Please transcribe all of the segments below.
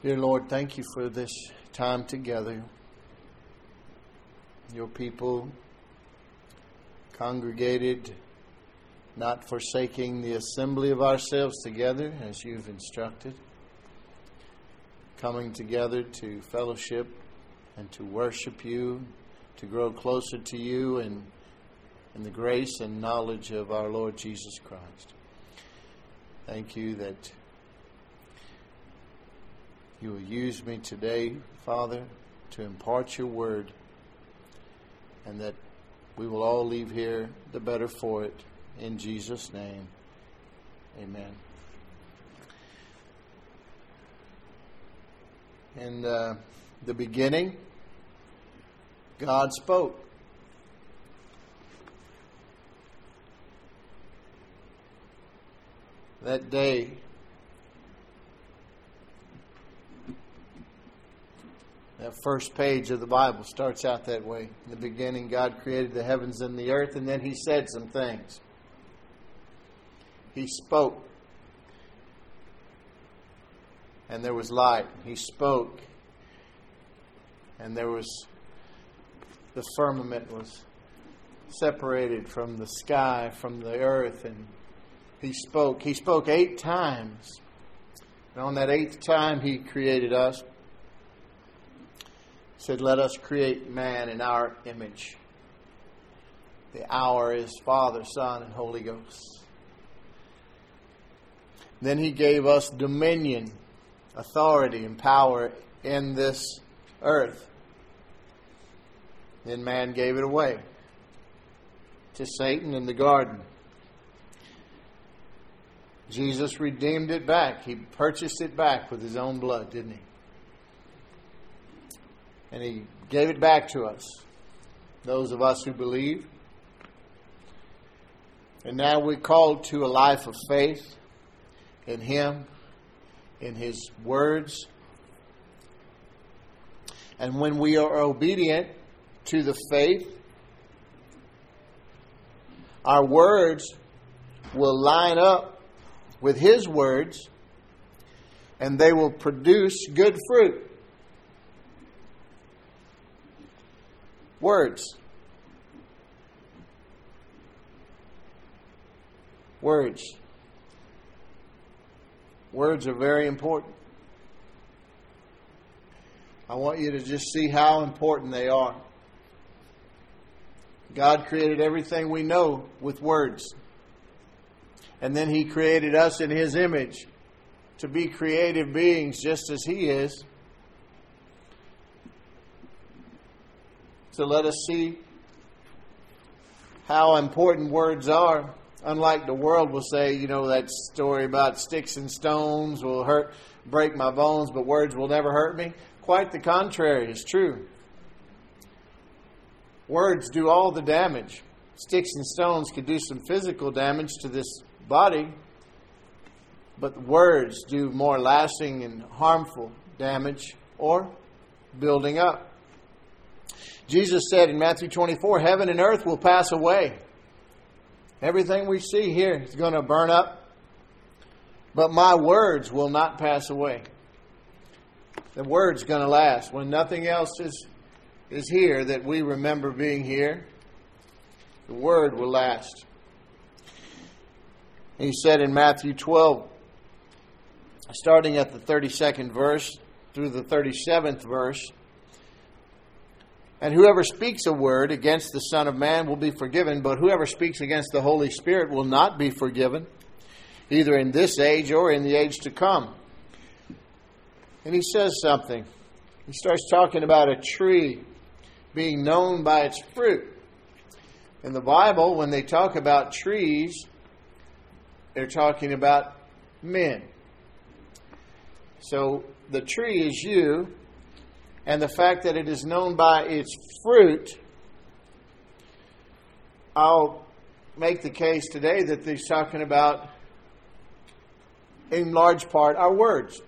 Dear Lord, thank you for this time together. Your people congregated, not forsaking the assembly of ourselves together as you've instructed, coming together to fellowship and to worship you, to grow closer to you and in the grace and knowledge of our Lord Jesus Christ. Thank you that you will use me today, Father, to impart your word, and that we will all leave here the better for it. In Jesus' name, amen. In uh, the beginning, God spoke. That day, That first page of the Bible starts out that way. In the beginning, God created the heavens and the earth, and then He said some things. He spoke, and there was light. He spoke, and there was the firmament was separated from the sky, from the earth, and He spoke. He spoke eight times. And on that eighth time, He created us said, Let us create man in our image. The our is Father, Son, and Holy Ghost. Then he gave us dominion, authority, and power in this earth. Then man gave it away to Satan in the garden. Jesus redeemed it back. He purchased it back with his own blood, didn't he? And He gave it back to us, those of us who believe. And now we're called to a life of faith in Him, in His words. And when we are obedient to the faith, our words will line up with His words and they will produce good fruit. Words. Words. Words are very important. I want you to just see how important they are. God created everything we know with words. And then He created us in His image to be creative beings just as He is. So let us see how important words are. Unlike the world will say, you know, that story about sticks and stones will hurt, break my bones, but words will never hurt me. Quite the contrary is true. Words do all the damage. Sticks and stones could do some physical damage to this body, but words do more lasting and harmful damage or building up. Jesus said in Matthew 24, Heaven and earth will pass away. Everything we see here is going to burn up, but my words will not pass away. The word's going to last. When nothing else is, is here that we remember being here, the word will last. He said in Matthew 12, starting at the 32nd verse through the 37th verse, and whoever speaks a word against the Son of Man will be forgiven, but whoever speaks against the Holy Spirit will not be forgiven, either in this age or in the age to come. And he says something. He starts talking about a tree being known by its fruit. In the Bible, when they talk about trees, they're talking about men. So the tree is you, and the fact that it is known by its fruit, I'll make the case today that he's talking about, in large part, our words.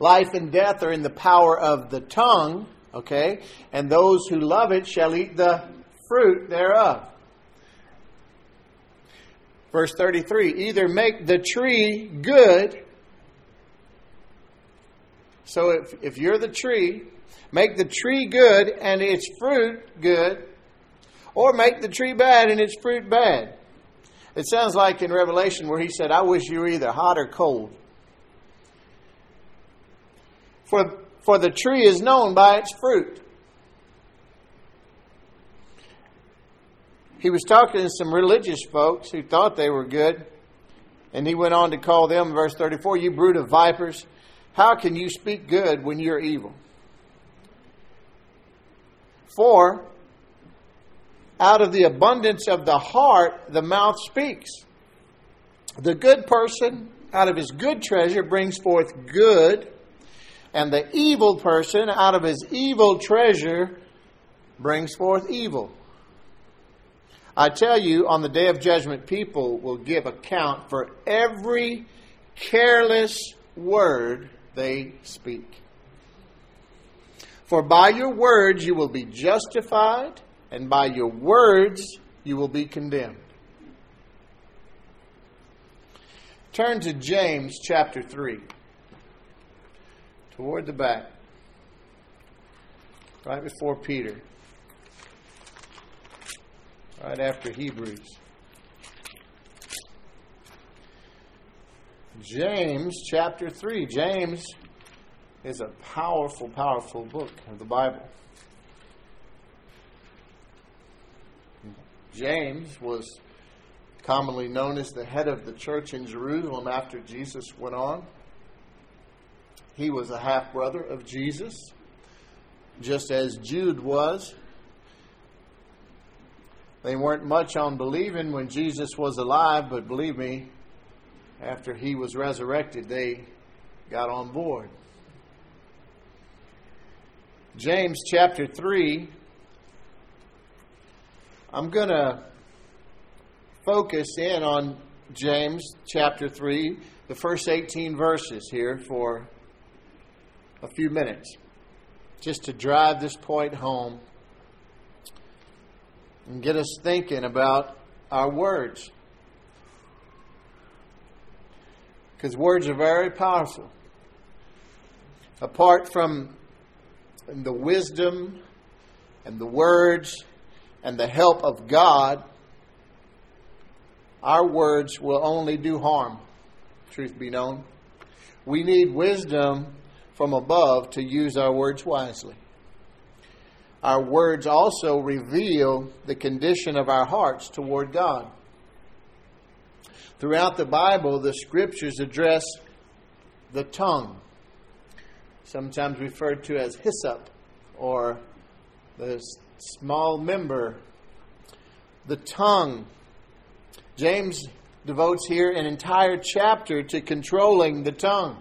Life and death are in the power of the tongue, okay? And those who love it shall eat the fruit thereof. Verse 33 either make the tree good So if, if you're the tree, make the tree good and its fruit good, or make the tree bad and its fruit bad. It sounds like in Revelation where he said, I wish you were either hot or cold. For, for the tree is known by its fruit. He was talking to some religious folks who thought they were good. And he went on to call them, verse 34, You brood of vipers, how can you speak good when you're evil? For out of the abundance of the heart, the mouth speaks. The good person, out of his good treasure, brings forth good, and the evil person, out of his evil treasure, brings forth evil. I tell you, on the day of judgment, people will give account for every careless word they speak. For by your words you will be justified, and by your words you will be condemned. Turn to James chapter 3, toward the back, right before Peter right after Hebrews. James chapter 3. James is a powerful, powerful book of the Bible. James was commonly known as the head of the church in Jerusalem after Jesus went on. He was a half brother of Jesus, just as Jude was they weren't much on believing when Jesus was alive, but believe me, after he was resurrected, they got on board. James chapter 3, I'm going to focus in on James chapter 3, the first 18 verses here for a few minutes, just to drive this point home and get us thinking about our words. Because words are very powerful. Apart from the wisdom and the words and the help of God, our words will only do harm, truth be known. We need wisdom from above to use our words wisely our words also reveal the condition of our hearts toward God. Throughout the Bible, the scriptures address the tongue, sometimes referred to as hyssop or the small member. The tongue. James devotes here an entire chapter to controlling the tongue.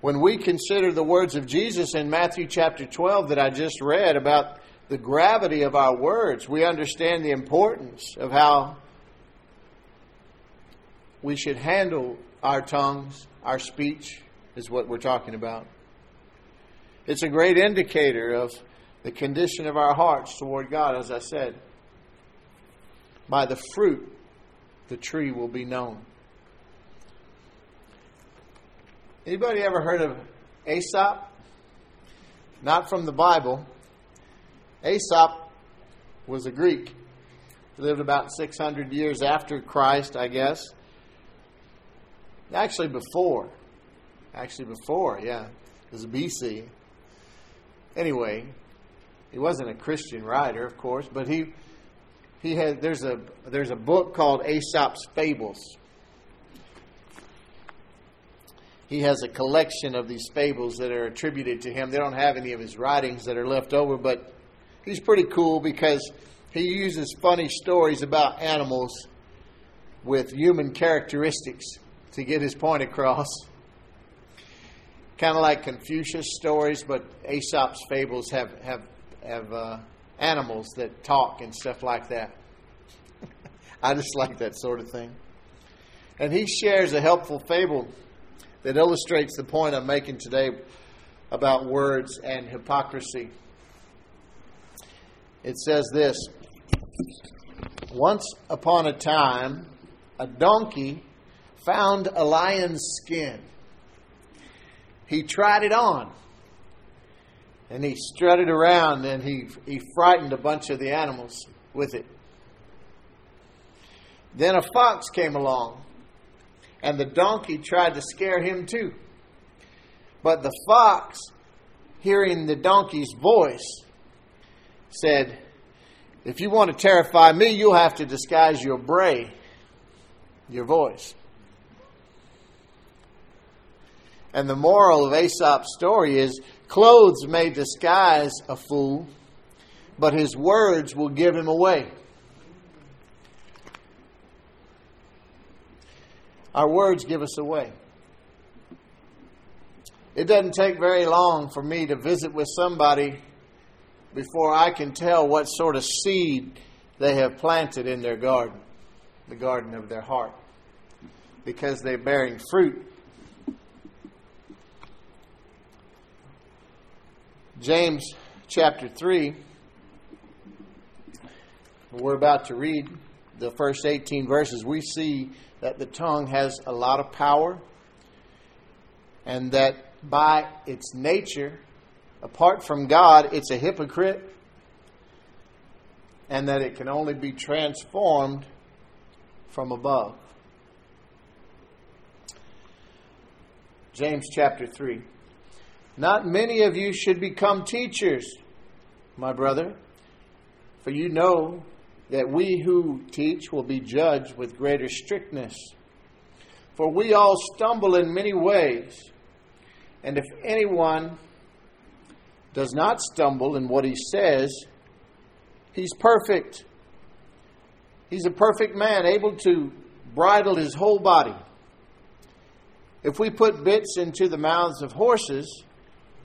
When we consider the words of Jesus in Matthew chapter 12 that I just read about the gravity of our words, we understand the importance of how we should handle our tongues, our speech, is what we're talking about. It's a great indicator of the condition of our hearts toward God, as I said. By the fruit, the tree will be known. Anybody ever heard of Aesop? Not from the Bible. Aesop was a Greek. He lived about 600 years after Christ, I guess. Actually, before. Actually, before, yeah. It was BC. Anyway, he wasn't a Christian writer, of course, but he he had there's a there's a book called Aesop's Fables he has a collection of these fables that are attributed to him. They don't have any of his writings that are left over, but he's pretty cool because he uses funny stories about animals with human characteristics to get his point across. Kind of like Confucius stories, but Aesop's fables have have have uh, animals that talk and stuff like that. I just like that sort of thing. And he shares a helpful fable that illustrates the point I'm making today about words and hypocrisy. It says this Once upon a time, a donkey found a lion's skin he tried it on. And he strutted around and he, he frightened a bunch of the animals with it. Then a fox came along, and the donkey tried to scare him too. But the fox, hearing the donkey's voice, said, If you want to terrify me, you'll have to disguise your bray, your voice. And the moral of Aesop's story is clothes may disguise a fool, but his words will give him away. Our words give us away. It doesn't take very long for me to visit with somebody before I can tell what sort of seed they have planted in their garden, the garden of their heart, because they're bearing fruit. James chapter 3, we're about to read the first 18 verses. We see that the tongue has a lot of power and that by its nature, apart from God, it's a hypocrite and that it can only be transformed from above. James chapter 3. Not many of you should become teachers, my brother, for you know that we who teach will be judged with greater strictness. For we all stumble in many ways. And if anyone does not stumble in what he says, he's perfect. He's a perfect man, able to bridle his whole body. If we put bits into the mouths of horses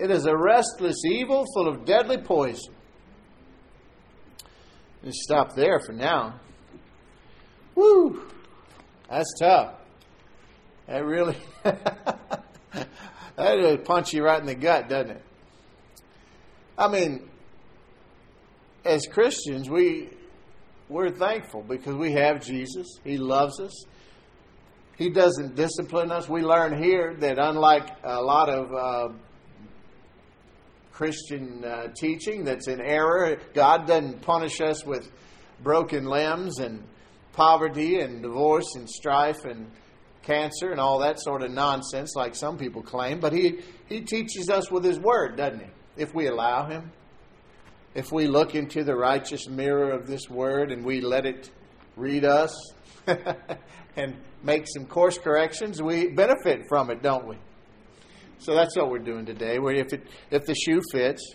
It is a restless evil full of deadly poison. Just stop there for now. Woo! That's tough. That really that really punch you right in the gut, doesn't it? I mean, as Christians, we we're thankful because we have Jesus. He loves us. He doesn't discipline us. We learn here that unlike a lot of uh, Christian uh, teaching that's in error. God doesn't punish us with broken limbs and poverty and divorce and strife and cancer and all that sort of nonsense like some people claim. But He, he teaches us with His Word, doesn't He? If we allow Him. If we look into the righteous mirror of this Word and we let it read us and make some course corrections, we benefit from it, don't we? So that's what we're doing today. Where if it if the shoe fits,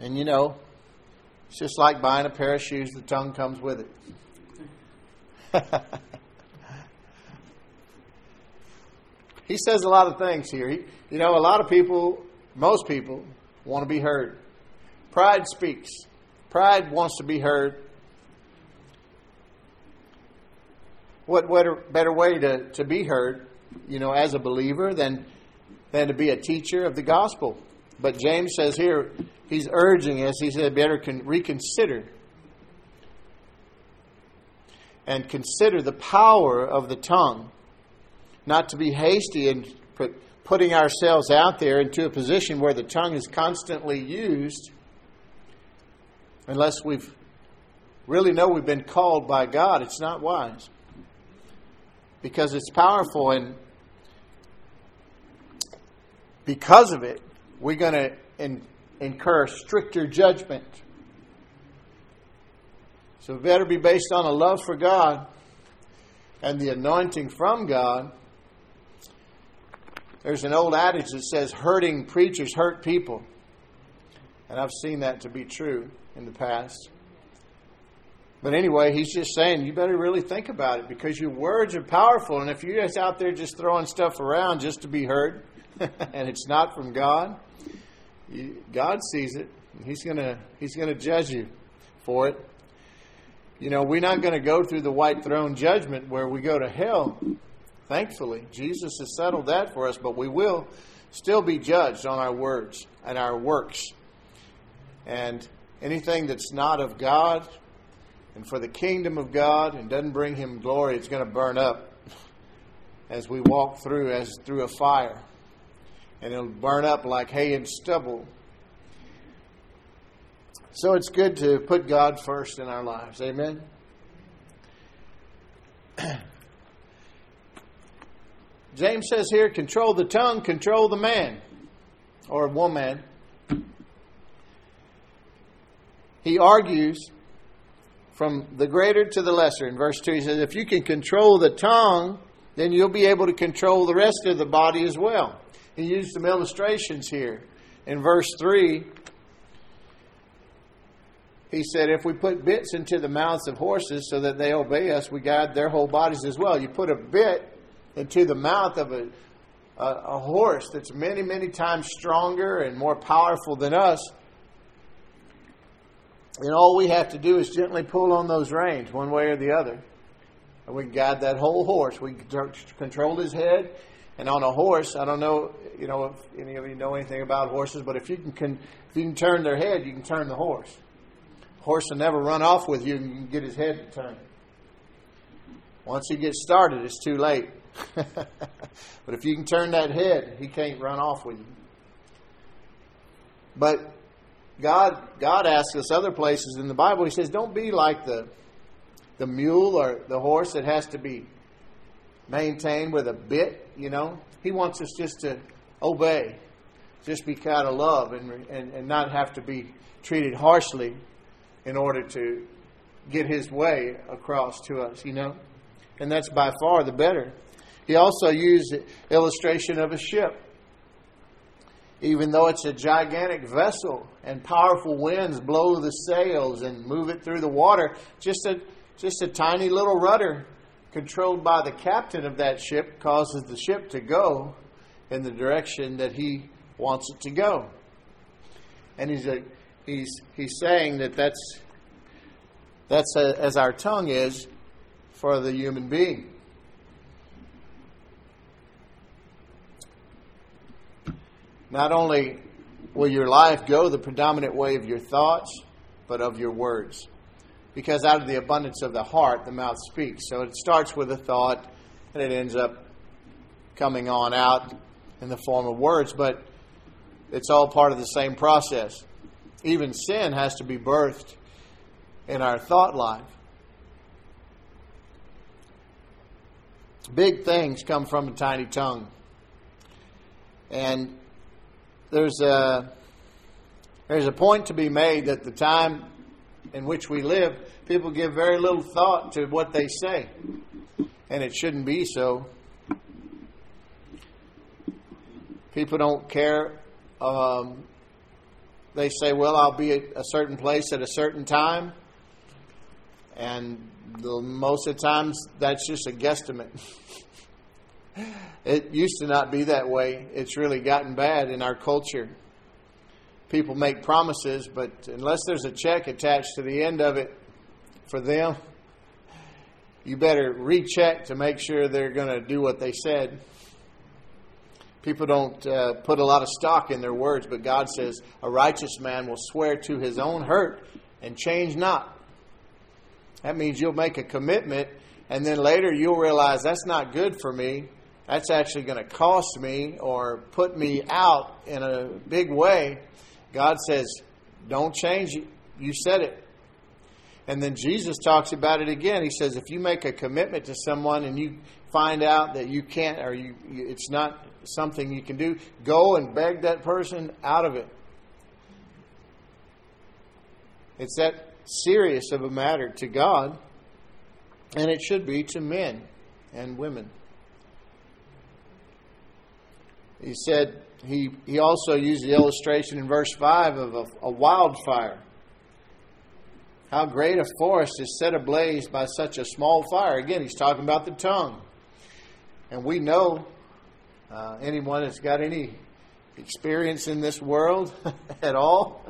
and you know, it's just like buying a pair of shoes. The tongue comes with it. he says a lot of things here. He, you know, a lot of people, most people, want to be heard. Pride speaks. Pride wants to be heard. What better, better way to, to be heard you know, as a believer than, than to be a teacher of the gospel. But James says here, he's urging us, he said, better con- reconsider and consider the power of the tongue, not to be hasty in put, putting ourselves out there into a position where the tongue is constantly used unless we've really know we've been called by God. It's not wise because it's powerful and because of it, we're going to in, incur stricter judgment. So it better be based on a love for God and the anointing from God. There's an old adage that says hurting preachers hurt people. And I've seen that to be true in the past. But anyway, he's just saying you better really think about it because your words are powerful. And if you're just out there just throwing stuff around just to be heard, and it's not from God, you, God sees it. He's gonna He's gonna judge you for it. You know, we're not going to go through the white throne judgment where we go to hell. Thankfully, Jesus has settled that for us, but we will still be judged on our words and our works. And anything that's not of God and for the kingdom of God and doesn't bring him glory, it's going to burn up as we walk through as through a fire. And it'll burn up like hay and stubble. So it's good to put God first in our lives. Amen. James says here control the tongue, control the man or woman. He argues from the greater to the lesser. In verse 2, he says, If you can control the tongue, then you'll be able to control the rest of the body as well. He used some illustrations here. In verse 3, he said, If we put bits into the mouths of horses so that they obey us, we guide their whole bodies as well. You put a bit into the mouth of a, a, a horse that's many, many times stronger and more powerful than us and all we have to do is gently pull on those reins, one way or the other. And we can guide that whole horse. We can control his head. And on a horse, I don't know, you know, if any of you know anything about horses, but if you can, if you can turn their head, you can turn the horse. Horse will never run off with you, and you can get his head to turn. Once he gets started, it's too late. but if you can turn that head, he can't run off with you. But God, God asks us other places in the Bible, He says, don't be like the, the mule or the horse that has to be maintained with a bit, you know. He wants us just to obey, just be kind of love and, and, and not have to be treated harshly in order to get His way across to us, you know. And that's by far the better. He also used the illustration of a ship even though it's a gigantic vessel and powerful winds blow the sails and move it through the water, just a, just a tiny little rudder controlled by the captain of that ship causes the ship to go in the direction that he wants it to go. And he's, a, he's, he's saying that that's, that's a, as our tongue is for the human being. Not only will your life go the predominant way of your thoughts, but of your words. Because out of the abundance of the heart, the mouth speaks. So it starts with a thought, and it ends up coming on out in the form of words, but it's all part of the same process. Even sin has to be birthed in our thought life. Big things come from a tiny tongue. And there's a there's a point to be made that the time in which we live, people give very little thought to what they say, and it shouldn't be so. People don't care. Um, they say, "Well, I'll be at a certain place at a certain time," and the, most of the times that's just a guesstimate. It used to not be that way. It's really gotten bad in our culture. People make promises, but unless there's a check attached to the end of it for them, you better recheck to make sure they're going to do what they said. People don't uh, put a lot of stock in their words, but God says, A righteous man will swear to his own hurt and change not. That means you'll make a commitment, and then later you'll realize that's not good for me that's actually going to cost me or put me out in a big way, God says, don't change it. You said it. And then Jesus talks about it again. He says, if you make a commitment to someone and you find out that you can't, or you, it's not something you can do, go and beg that person out of it. It's that serious of a matter to God, and it should be to men and women. He said, he, he also used the illustration in verse 5 of a, a wildfire. How great a forest is set ablaze by such a small fire. Again, he's talking about the tongue. And we know uh, anyone that's got any experience in this world at all,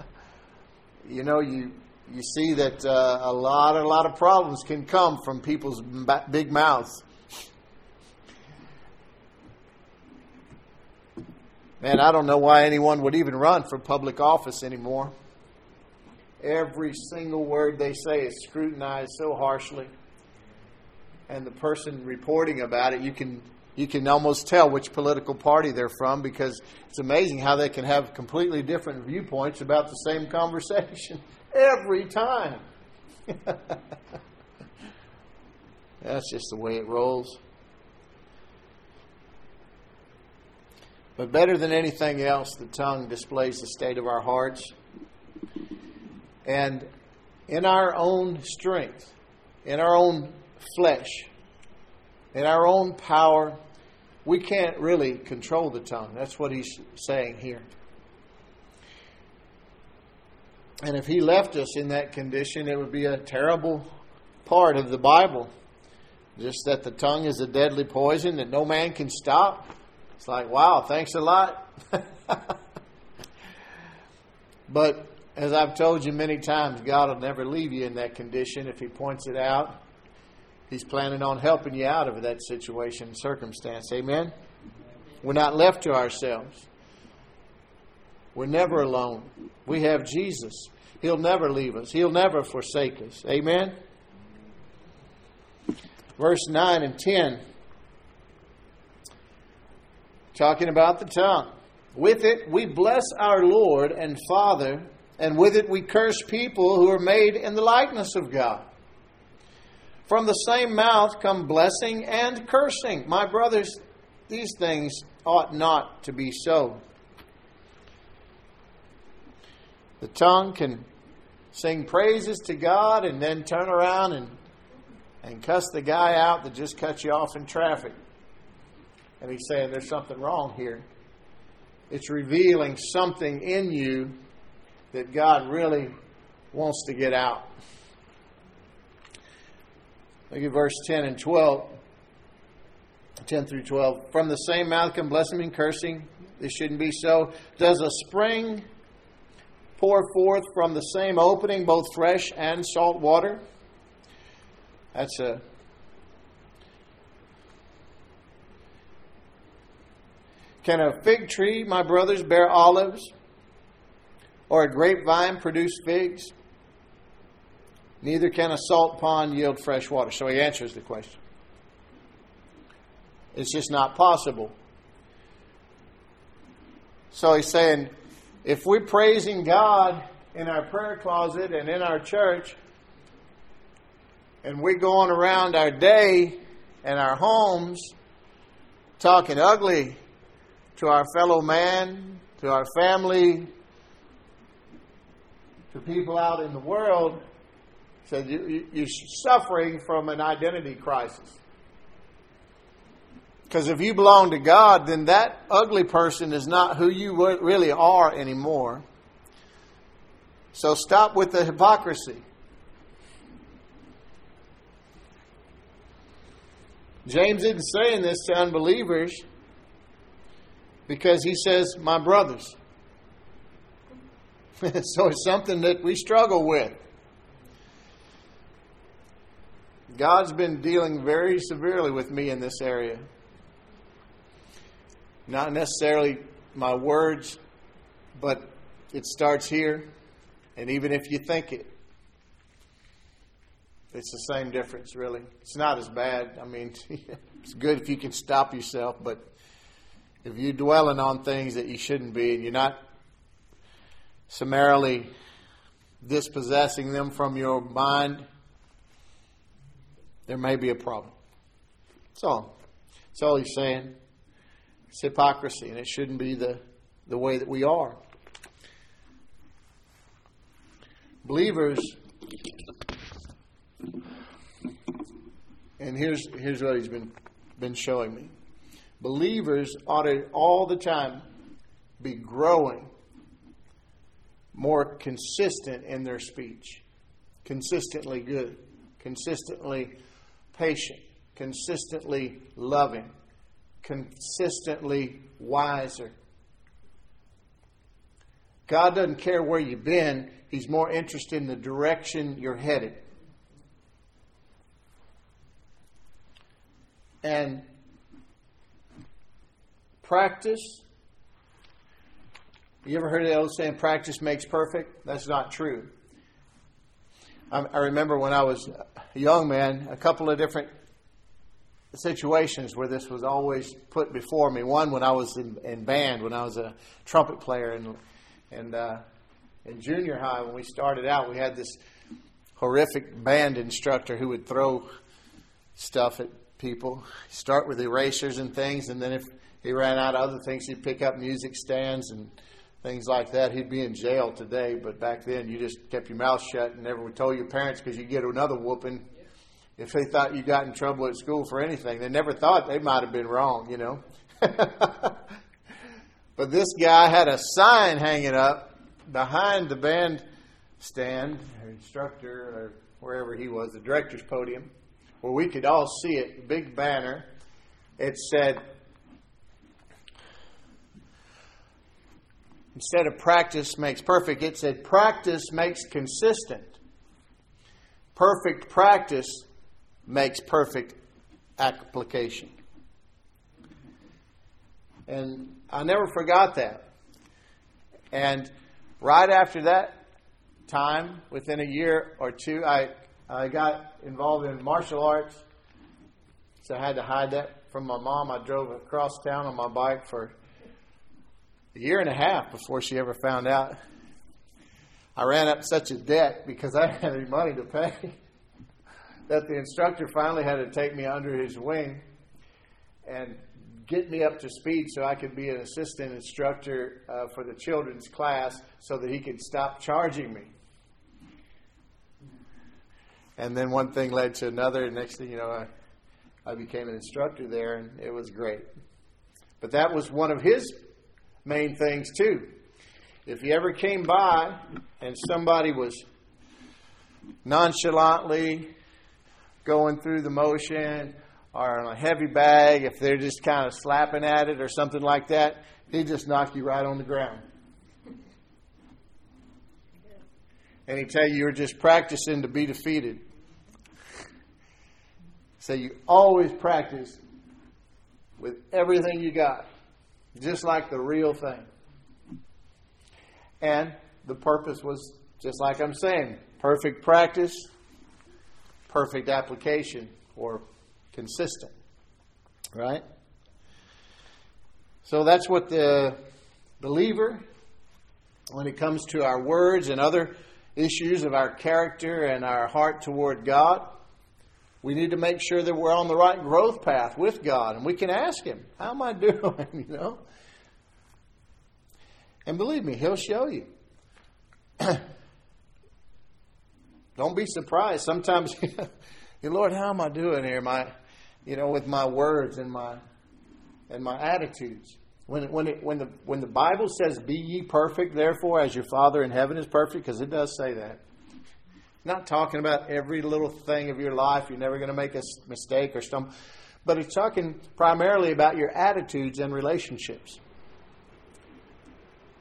you know, you you see that uh, a lot a lot of problems can come from people's big mouths. Man, I don't know why anyone would even run for public office anymore. Every single word they say is scrutinized so harshly. And the person reporting about it, you can you can almost tell which political party they're from because it's amazing how they can have completely different viewpoints about the same conversation every time. That's just the way it rolls. But better than anything else, the tongue displays the state of our hearts. And in our own strength, in our own flesh, in our own power, we can't really control the tongue. That's what he's saying here. And if he left us in that condition, it would be a terrible part of the Bible. Just that the tongue is a deadly poison that no man can stop. It's like, wow, thanks a lot. but as I've told you many times, God will never leave you in that condition if He points it out. He's planning on helping you out of that situation, and circumstance. Amen? We're not left to ourselves. We're never alone. We have Jesus. He'll never leave us, He'll never forsake us. Amen? Verse 9 and 10, talking about the tongue. With it we bless our Lord and Father, and with it we curse people who are made in the likeness of God. From the same mouth come blessing and cursing. My brothers, these things ought not to be so. The tongue can sing praises to God and then turn around and, and cuss the guy out that just cut you off in traffic. And he's saying there's something wrong here. It's revealing something in you that God really wants to get out. Look at verse 10 and 12. 10 through 12. From the same mouth come blessing and cursing. This shouldn't be so. Does a spring pour forth from the same opening both fresh and salt water? That's a Can a fig tree, my brothers, bear olives? Or a grapevine produce figs? Neither can a salt pond yield fresh water. So he answers the question. It's just not possible. So he's saying, if we're praising God in our prayer closet and in our church, and we're going around our day and our homes talking ugly to our fellow man, to our family, to people out in the world, said you, you're suffering from an identity crisis. Because if you belong to God, then that ugly person is not who you really are anymore. So stop with the hypocrisy. James isn't saying this to unbelievers because he says, My brothers. so it's something that we struggle with. God's been dealing very severely with me in this area. Not necessarily my words, but it starts here. And even if you think it, it's the same difference, really. It's not as bad. I mean, it's good if you can stop yourself, but if you're dwelling on things that you shouldn't be and you're not summarily dispossessing them from your mind, there may be a problem. That's all. That's all he's saying. It's hypocrisy, and it shouldn't be the, the way that we are. Believers, and here's, here's what he's been, been showing me. Believers ought to all the time be growing more consistent in their speech, consistently good, consistently patient, consistently loving, consistently wiser. God doesn't care where you've been, He's more interested in the direction you're headed. And practice. You ever heard the old saying, practice makes perfect? That's not true. I remember when I was a young man, a couple of different situations where this was always put before me. One when I was in, in band, when I was a trumpet player, and uh, in junior high when we started out, we had this horrific band instructor who would throw stuff at people. Start with erasers and things, and then if he ran out of other things, he'd pick up music stands and things like that. He'd be in jail today, but back then you just kept your mouth shut and never told your parents because you'd get another whooping if they thought you got in trouble at school for anything. They never thought they might have been wrong, you know. but this guy had a sign hanging up behind the band stand, or instructor, or wherever he was, the director's podium, where we could all see it, big banner. It said, instead of practice makes perfect, it said practice makes consistent. Perfect practice makes perfect application. And I never forgot that. And right after that time, within a year or two, I, I got involved in martial arts. So I had to hide that from my mom. I drove across town on my bike for a year and a half before she ever found out. I ran up such a debt because I didn't have any money to pay that the instructor finally had to take me under his wing and get me up to speed so I could be an assistant instructor uh, for the children's class so that he could stop charging me. And then one thing led to another, and next thing you know, I, I became an instructor there, and it was great. But that was one of his main things, too. If he ever came by and somebody was nonchalantly going through the motion or on a heavy bag, if they're just kind of slapping at it or something like that, he just knock you right on the ground. And he tell you you're just practicing to be defeated. So you always practice with everything you got, just like the real thing. And the purpose was just like I'm saying perfect practice perfect application or consistent. Right? So that's what the believer, when it comes to our words and other issues of our character and our heart toward God, we need to make sure that we're on the right growth path with God. And we can ask Him, How am I doing? you know? And believe me, He'll show you. Don't be surprised. Sometimes, Lord, how am I doing here? My, you know, with my words and my and my attitudes. When when it, when the when the Bible says, "Be ye perfect, therefore, as your Father in heaven is perfect," because it does say that. Not talking about every little thing of your life. You're never going to make a mistake or stumble, but it's talking primarily about your attitudes and relationships.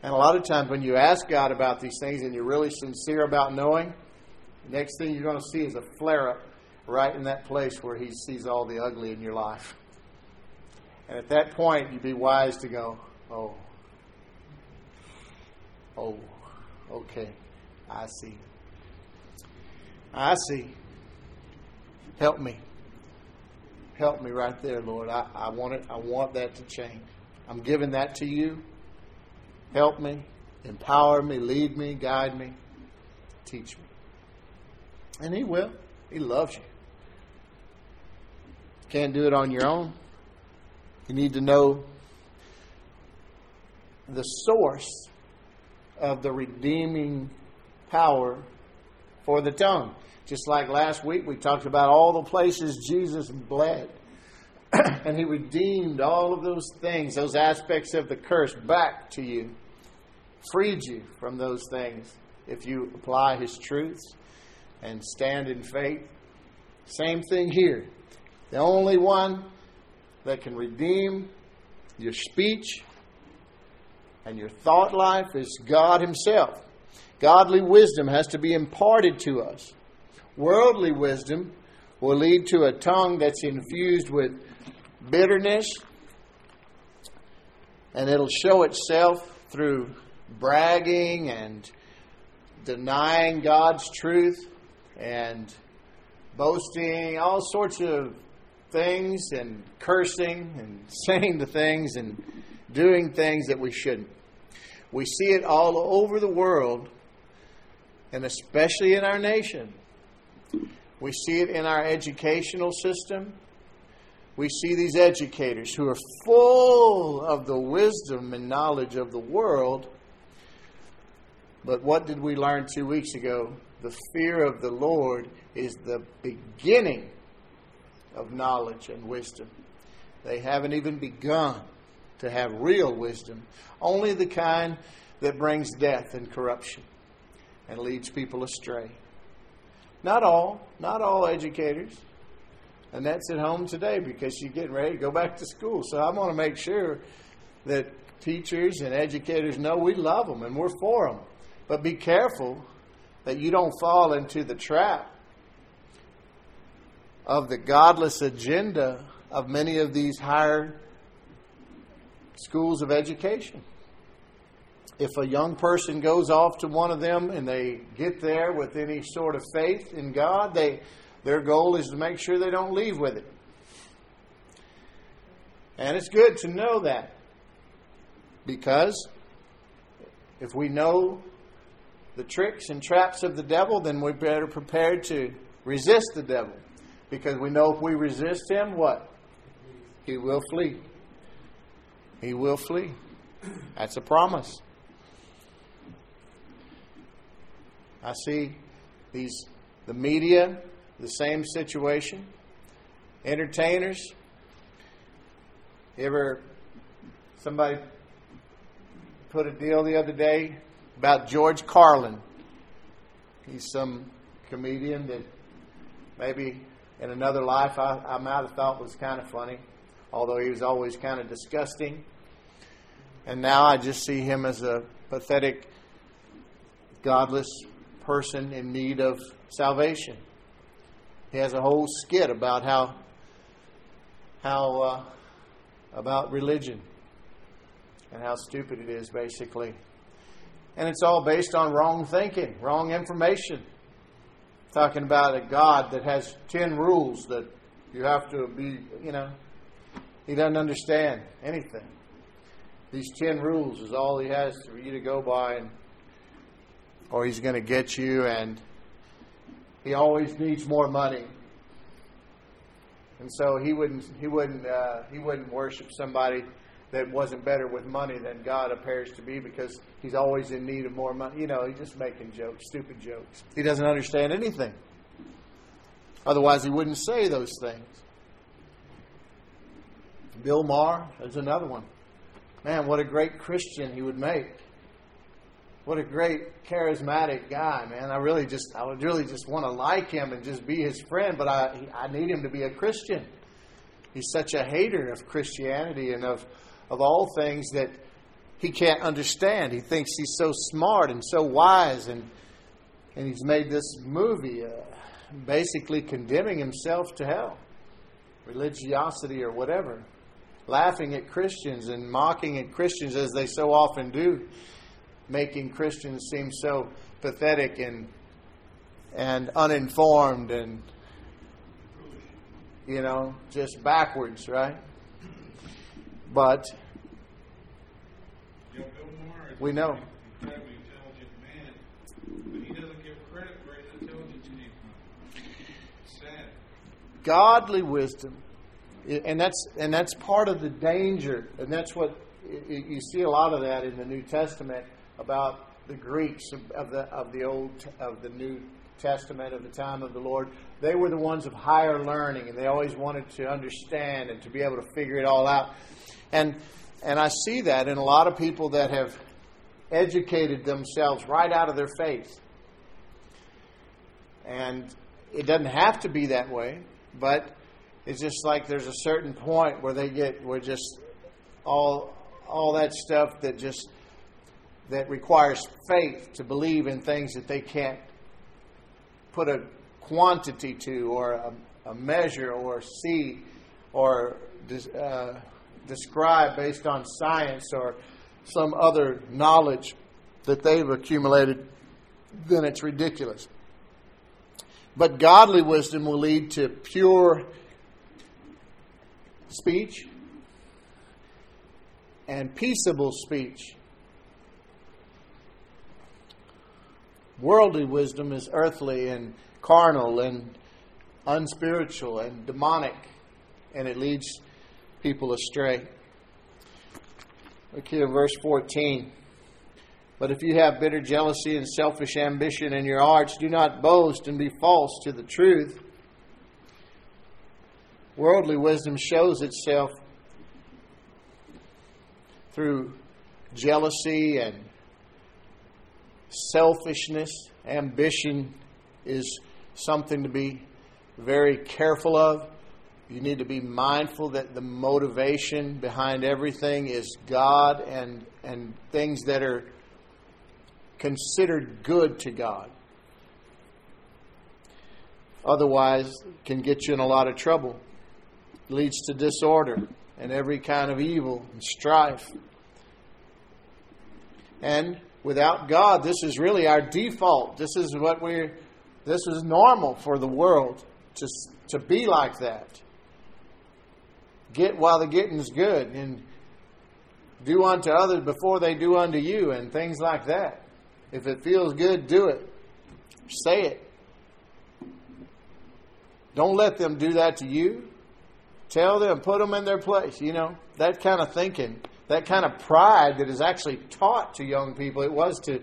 And a lot of times, when you ask God about these things and you're really sincere about knowing, the Next thing you're going to see is a flare up right in that place where he sees all the ugly in your life. And at that point, you'd be wise to go, oh, oh, okay, I see. I see. Help me. Help me right there, Lord. I, I want it. I want that to change. I'm giving that to you. Help me, empower me, lead me, guide me. teach me. And He will. He loves you. Can't do it on your own. You need to know the source of the redeeming power for the tongue. Just like last week, we talked about all the places Jesus bled. and he redeemed all of those things, those aspects of the curse, back to you, freed you from those things if you apply his truths and stand in faith. Same thing here. The only one that can redeem your speech and your thought life is God Himself. Godly wisdom has to be imparted to us. Worldly wisdom will lead to a tongue that's infused with bitterness, and it'll show itself through bragging and denying God's truth and boasting, all sorts of things, and cursing and saying the things and doing things that we shouldn't. We see it all over the world, and especially in our nation. We see it in our educational system. We see these educators who are full of the wisdom and knowledge of the world. But what did we learn two weeks ago? The fear of the Lord is the beginning of knowledge and wisdom. They haven't even begun to have real wisdom, only the kind that brings death and corruption and leads people astray. Not all, not all educators. And that's at home today because she's getting ready to go back to school. So I want to make sure that teachers and educators know we love them and we're for them. But be careful that you don't fall into the trap of the godless agenda of many of these higher schools of education. If a young person goes off to one of them and they get there with any sort of faith in God, they, their goal is to make sure they don't leave with it. And it's good to know that because if we know the tricks and traps of the devil, then we're better prepared to resist the devil. Because we know if we resist him, what? He will flee. He will flee. That's a promise. I see these the media, the same situation. Entertainers. Ever somebody put a deal the other day about George Carlin. He's some comedian that maybe in another life I, I might have thought was kind of funny, although he was always kind of disgusting. And now I just see him as a pathetic, godless person in need of salvation. He has a whole skit about how how uh, about religion and how stupid it is, basically. And it's all based on wrong thinking, wrong information. Talking about a God that has 10 rules that you have to be, you know, he doesn't understand anything. These 10 rules is all he has for you to go by, and, or he's going to get you, and he always needs more money. And so he wouldn't, he wouldn't, uh, he wouldn't worship somebody that wasn't better with money than God appears to be because he's always in need of more money. You know, he's just making jokes, stupid jokes. He doesn't understand anything. Otherwise, he wouldn't say those things. Bill Maher is another one. Man, what a great Christian he would make. What a great charismatic guy, man. I really just I would really just want to like him and just be his friend, but I I need him to be a Christian. He's such a hater of Christianity and of of all things that he can't understand. He thinks he's so smart and so wise, and and he's made this movie, uh, basically condemning himself to hell, religiosity or whatever, laughing at Christians and mocking at Christians as they so often do, making Christians seem so pathetic and and uninformed and you know just backwards, right? But we know. Godly wisdom, and that's and that's part of the danger, and that's what you see a lot of that in the New Testament about the Greeks of the of the old of the New Testament of the time of the Lord. They were the ones of higher learning, and they always wanted to understand and to be able to figure it all out. And and I see that in a lot of people that have educated themselves right out of their faith. And it doesn't have to be that way, but it's just like there's a certain point where they get where just all all that stuff that just that requires faith to believe in things that they can't put a quantity to or a, a measure or see or uh, describe based on science or some other knowledge that they've accumulated, then it's ridiculous. But godly wisdom will lead to pure speech and peaceable speech. Worldly wisdom is earthly and carnal and unspiritual and demonic, and it leads people astray. Look here, verse 14. But if you have bitter jealousy and selfish ambition in your hearts, do not boast and be false to the truth. Worldly wisdom shows itself through jealousy and selfishness. Ambition is something to be very careful of. You need to be mindful that the motivation behind everything is God and, and things that are considered good to God. Otherwise, can get you in a lot of trouble. leads to disorder and every kind of evil and strife. And without God, this is really our default. This is what we're this is normal for the world to to be like that get while the getting's good and do unto others before they do unto you and things like that. If it feels good, do it. Say it. Don't let them do that to you. Tell them, put them in their place. You know, that kind of thinking, that kind of pride that is actually taught to young people. It was to,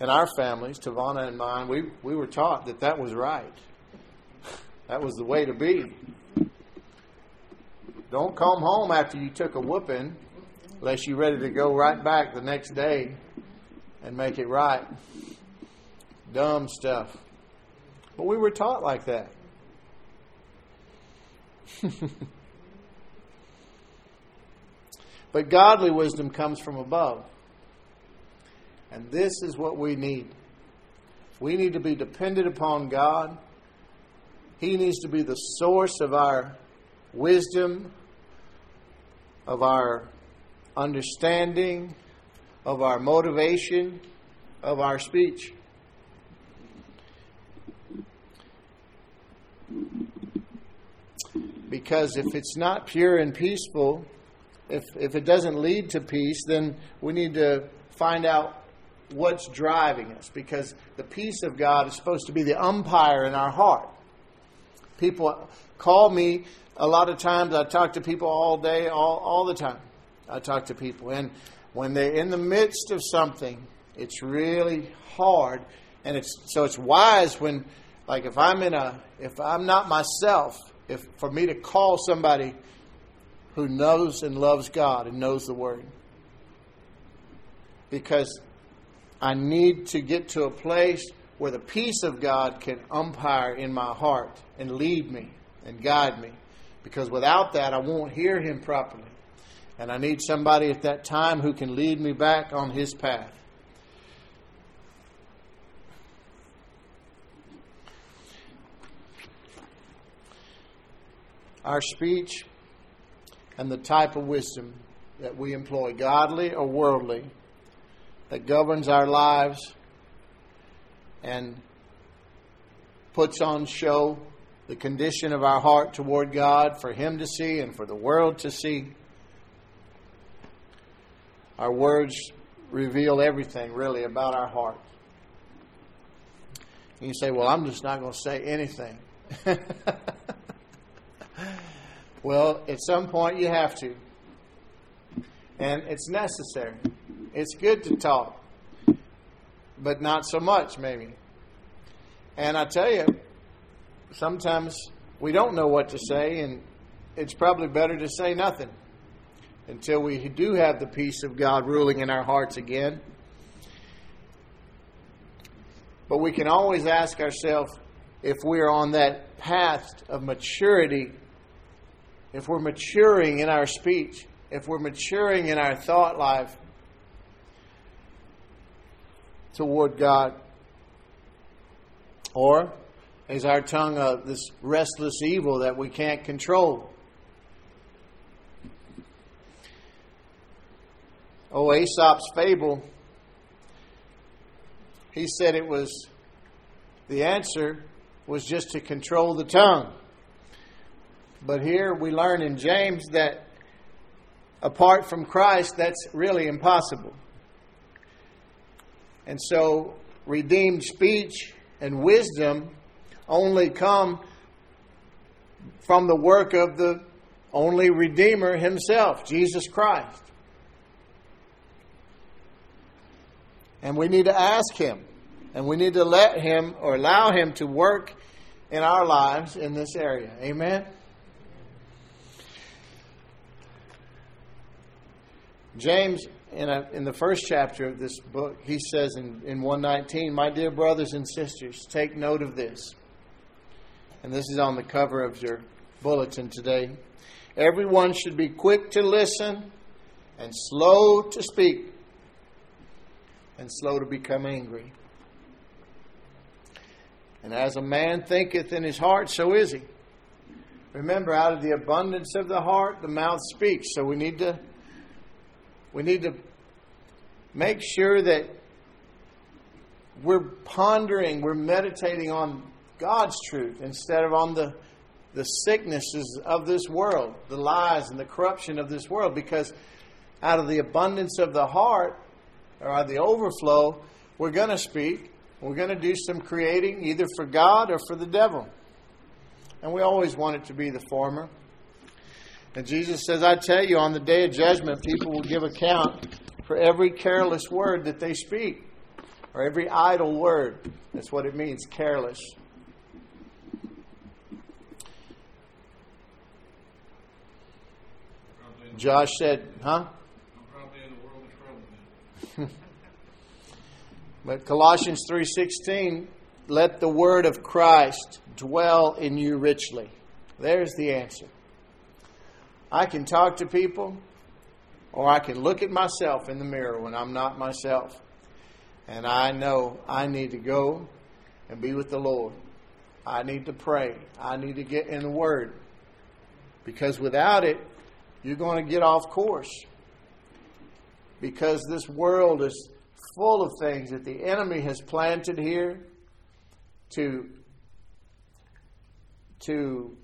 in our families, Tavana and mine, we, we were taught that that was right. That was the way to be. Don't come home after you took a whooping unless you're ready to go right back the next day and make it right. Dumb stuff. But we were taught like that. but godly wisdom comes from above. And this is what we need. We need to be dependent upon God. He needs to be the source of our wisdom, of our understanding, of our motivation, of our speech. Because if it's not pure and peaceful, if, if it doesn't lead to peace, then we need to find out what's driving us. Because the peace of God is supposed to be the umpire in our heart. People call me a lot of times I talk to people all day, all, all the time. I talk to people. And when they're in the midst of something, it's really hard. And it's so it's wise when like if I'm in a if I'm not myself, if for me to call somebody who knows and loves God and knows the word. Because I need to get to a place where the peace of God can umpire in my heart and lead me and guide me because without that, I won't hear him properly. And I need somebody at that time who can lead me back on his path. Our speech and the type of wisdom that we employ, godly or worldly, that governs our lives and puts on show the condition of our heart toward God for Him to see and for the world to see. Our words reveal everything, really, about our heart. And you say, Well, I'm just not going to say anything. Well, at some point you have to. And it's necessary. It's good to talk, but not so much, maybe. And I tell you, sometimes we don't know what to say, and it's probably better to say nothing until we do have the peace of God ruling in our hearts again. But we can always ask ourselves if we're on that path of maturity, if we're maturing in our speech, if we're maturing in our thought life toward God. Or is our tongue a, this restless evil that we can't control? Oh, Aesop's fable, he said it was the answer was just to control the tongue. But here we learn in James that apart from Christ, that's really impossible. And so, redeemed speech and wisdom only come from the work of the only Redeemer himself, Jesus Christ. And we need to ask him, and we need to let him or allow him to work in our lives in this area. Amen. James, in, a, in the first chapter of this book, he says in, in 119, My dear brothers and sisters, take note of this. And this is on the cover of your bulletin today. Everyone should be quick to listen and slow to speak and slow to become angry. And as a man thinketh in his heart, so is he. Remember, out of the abundance of the heart, the mouth speaks. So we need to we need to make sure that we're pondering, we're meditating on God's truth instead of on the, the sicknesses of this world, the lies and the corruption of this world, because out of the abundance of the heart, or out of the overflow, we're going to speak. We're going to do some creating, either for God or for the devil. And we always want it to be the former. And Jesus says, I tell you, on the day of judgment, people will give account for every careless word that they speak, or every idle word. That's what it means, careless. Josh said, huh? I'm probably in a world of trouble now. But Colossians 3:16, let the word of Christ dwell in you richly. There's the answer. I can talk to people, or I can look at myself in the mirror when I'm not myself. And I know I need to go and be with the Lord. I need to pray. I need to get in the Word. Because without it, you're going to get off course. Because this world is full of things that the enemy has planted here to, to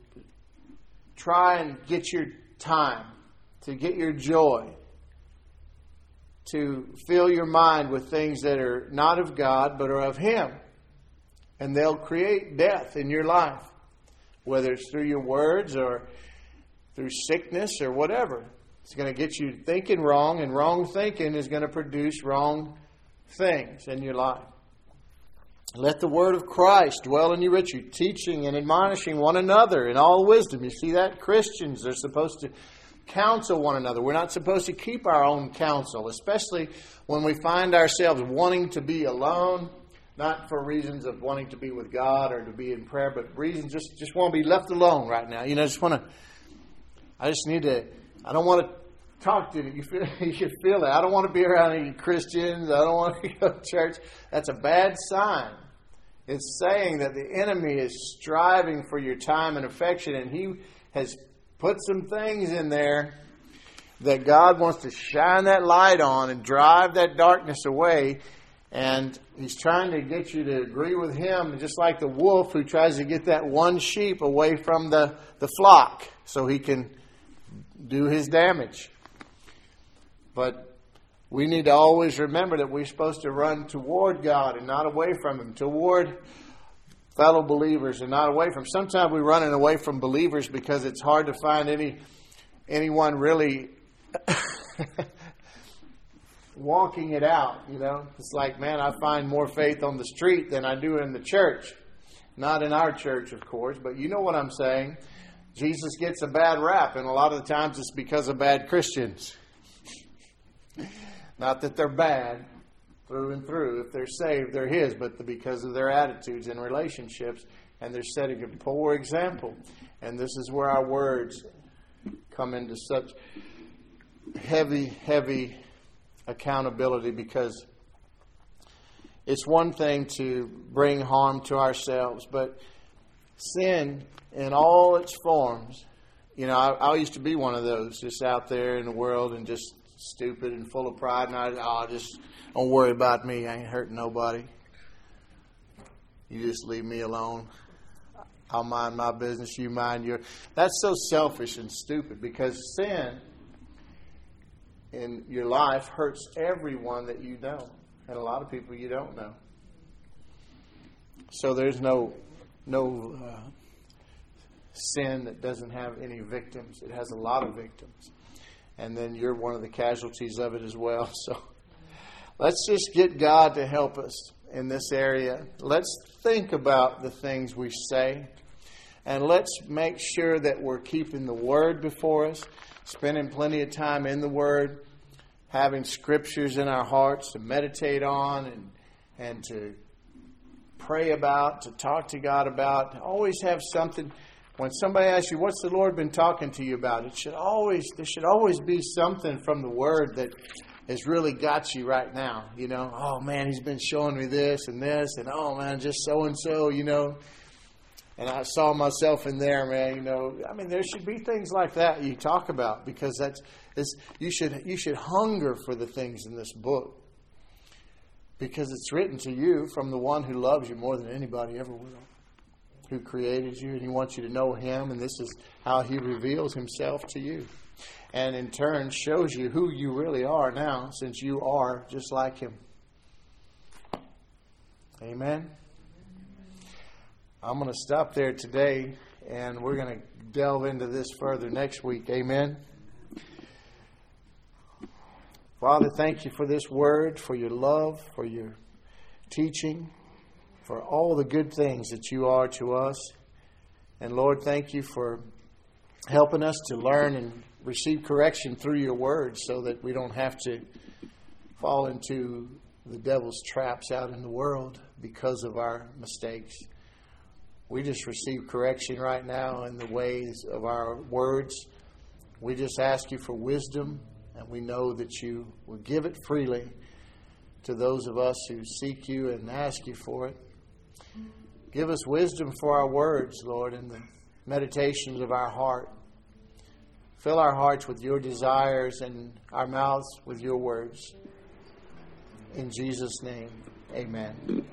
try and get your time, to get your joy, to fill your mind with things that are not of God but are of Him. And they'll create death in your life, whether it's through your words or through sickness or whatever. It's going to get you thinking wrong, and wrong thinking is going to produce wrong things in your life. Let the word of Christ dwell in you richly, teaching and admonishing one another in all wisdom. You see that? Christians are supposed to counsel one another. We're not supposed to keep our own counsel, especially when we find ourselves wanting to be alone, not for reasons of wanting to be with God or to be in prayer, but reasons just, just want to be left alone right now. You know, just want to, I just need to, I don't want to talk to you. You, feel, you should feel it. I don't want to be around any Christians. I don't want to go to church. That's a bad sign. It's saying that the enemy is striving for your time and affection, and he has put some things in there that God wants to shine that light on and drive that darkness away. And he's trying to get you to agree with him, just like the wolf who tries to get that one sheep away from the, the flock so he can do his damage. But we need to always remember that we're supposed to run toward God and not away from Him, toward fellow believers and not away from. Sometimes we're running away from believers because it's hard to find any anyone really walking it out. You know, it's like, man, I find more faith on the street than I do in the church. Not in our church, of course, but you know what I'm saying. Jesus gets a bad rap, and a lot of the times it's because of bad Christians. Not that they're bad through and through. If they're saved, they're His, but because of their attitudes and relationships, and they're setting a poor example. And this is where our words come into such heavy, heavy accountability because it's one thing to bring harm to ourselves, but sin in all its forms, you know, I, I, used to be one of those, just out there in the world and just stupid and full of pride, and I, oh, just don't worry about me. I ain't hurting nobody. You just leave me alone. I'll mind my business. You mind your. That's so selfish and stupid because sin in your life hurts everyone that you know and a lot of people you don't know. So there's no no uh, sin that doesn't have any victims. It has a lot of victims, and then you're one of the casualties of it as well. So let's just get God to help us in this area. Let's think about the things we say, and let's make sure that we're keeping the Word before us, spending plenty of time in the Word having scriptures in our hearts to meditate on and, and to pray about, to talk to God about. Always have something. When somebody asks you, "What's the Lord been talking to you about?" It should always there should always be something from the Word that has really got you right now. You know, oh man, He's been showing me this and this, and oh man, just so and so. You know, and I saw myself in there, man. You know, I mean, there should be things like that you talk about because that's is you should you should hunger for the things in this book because it's written to you from the one who loves you more than anybody ever will, who created you, and he wants you to know him, and this is how he reveals himself to you, and in turn shows you who you really are now, since you are just like him. Amen. I'm going to stop there today, and we're going to delve into this further next week. Amen. Father, thank you for this word, for your love, for your teaching, for all the good things that you are to us. And Lord, thank you for helping us to learn and receive correction through your word so that we don't have to fall into the devil's traps out in the world because of our mistakes. We just receive correction right now in the ways of our words. We just ask you for wisdom, and we know that you will give it freely to those of us who seek you and ask you for it. Give us wisdom for our words, Lord, in the meditations of our heart. Fill our hearts with your desires and our mouths with your words. In Jesus' name, amen.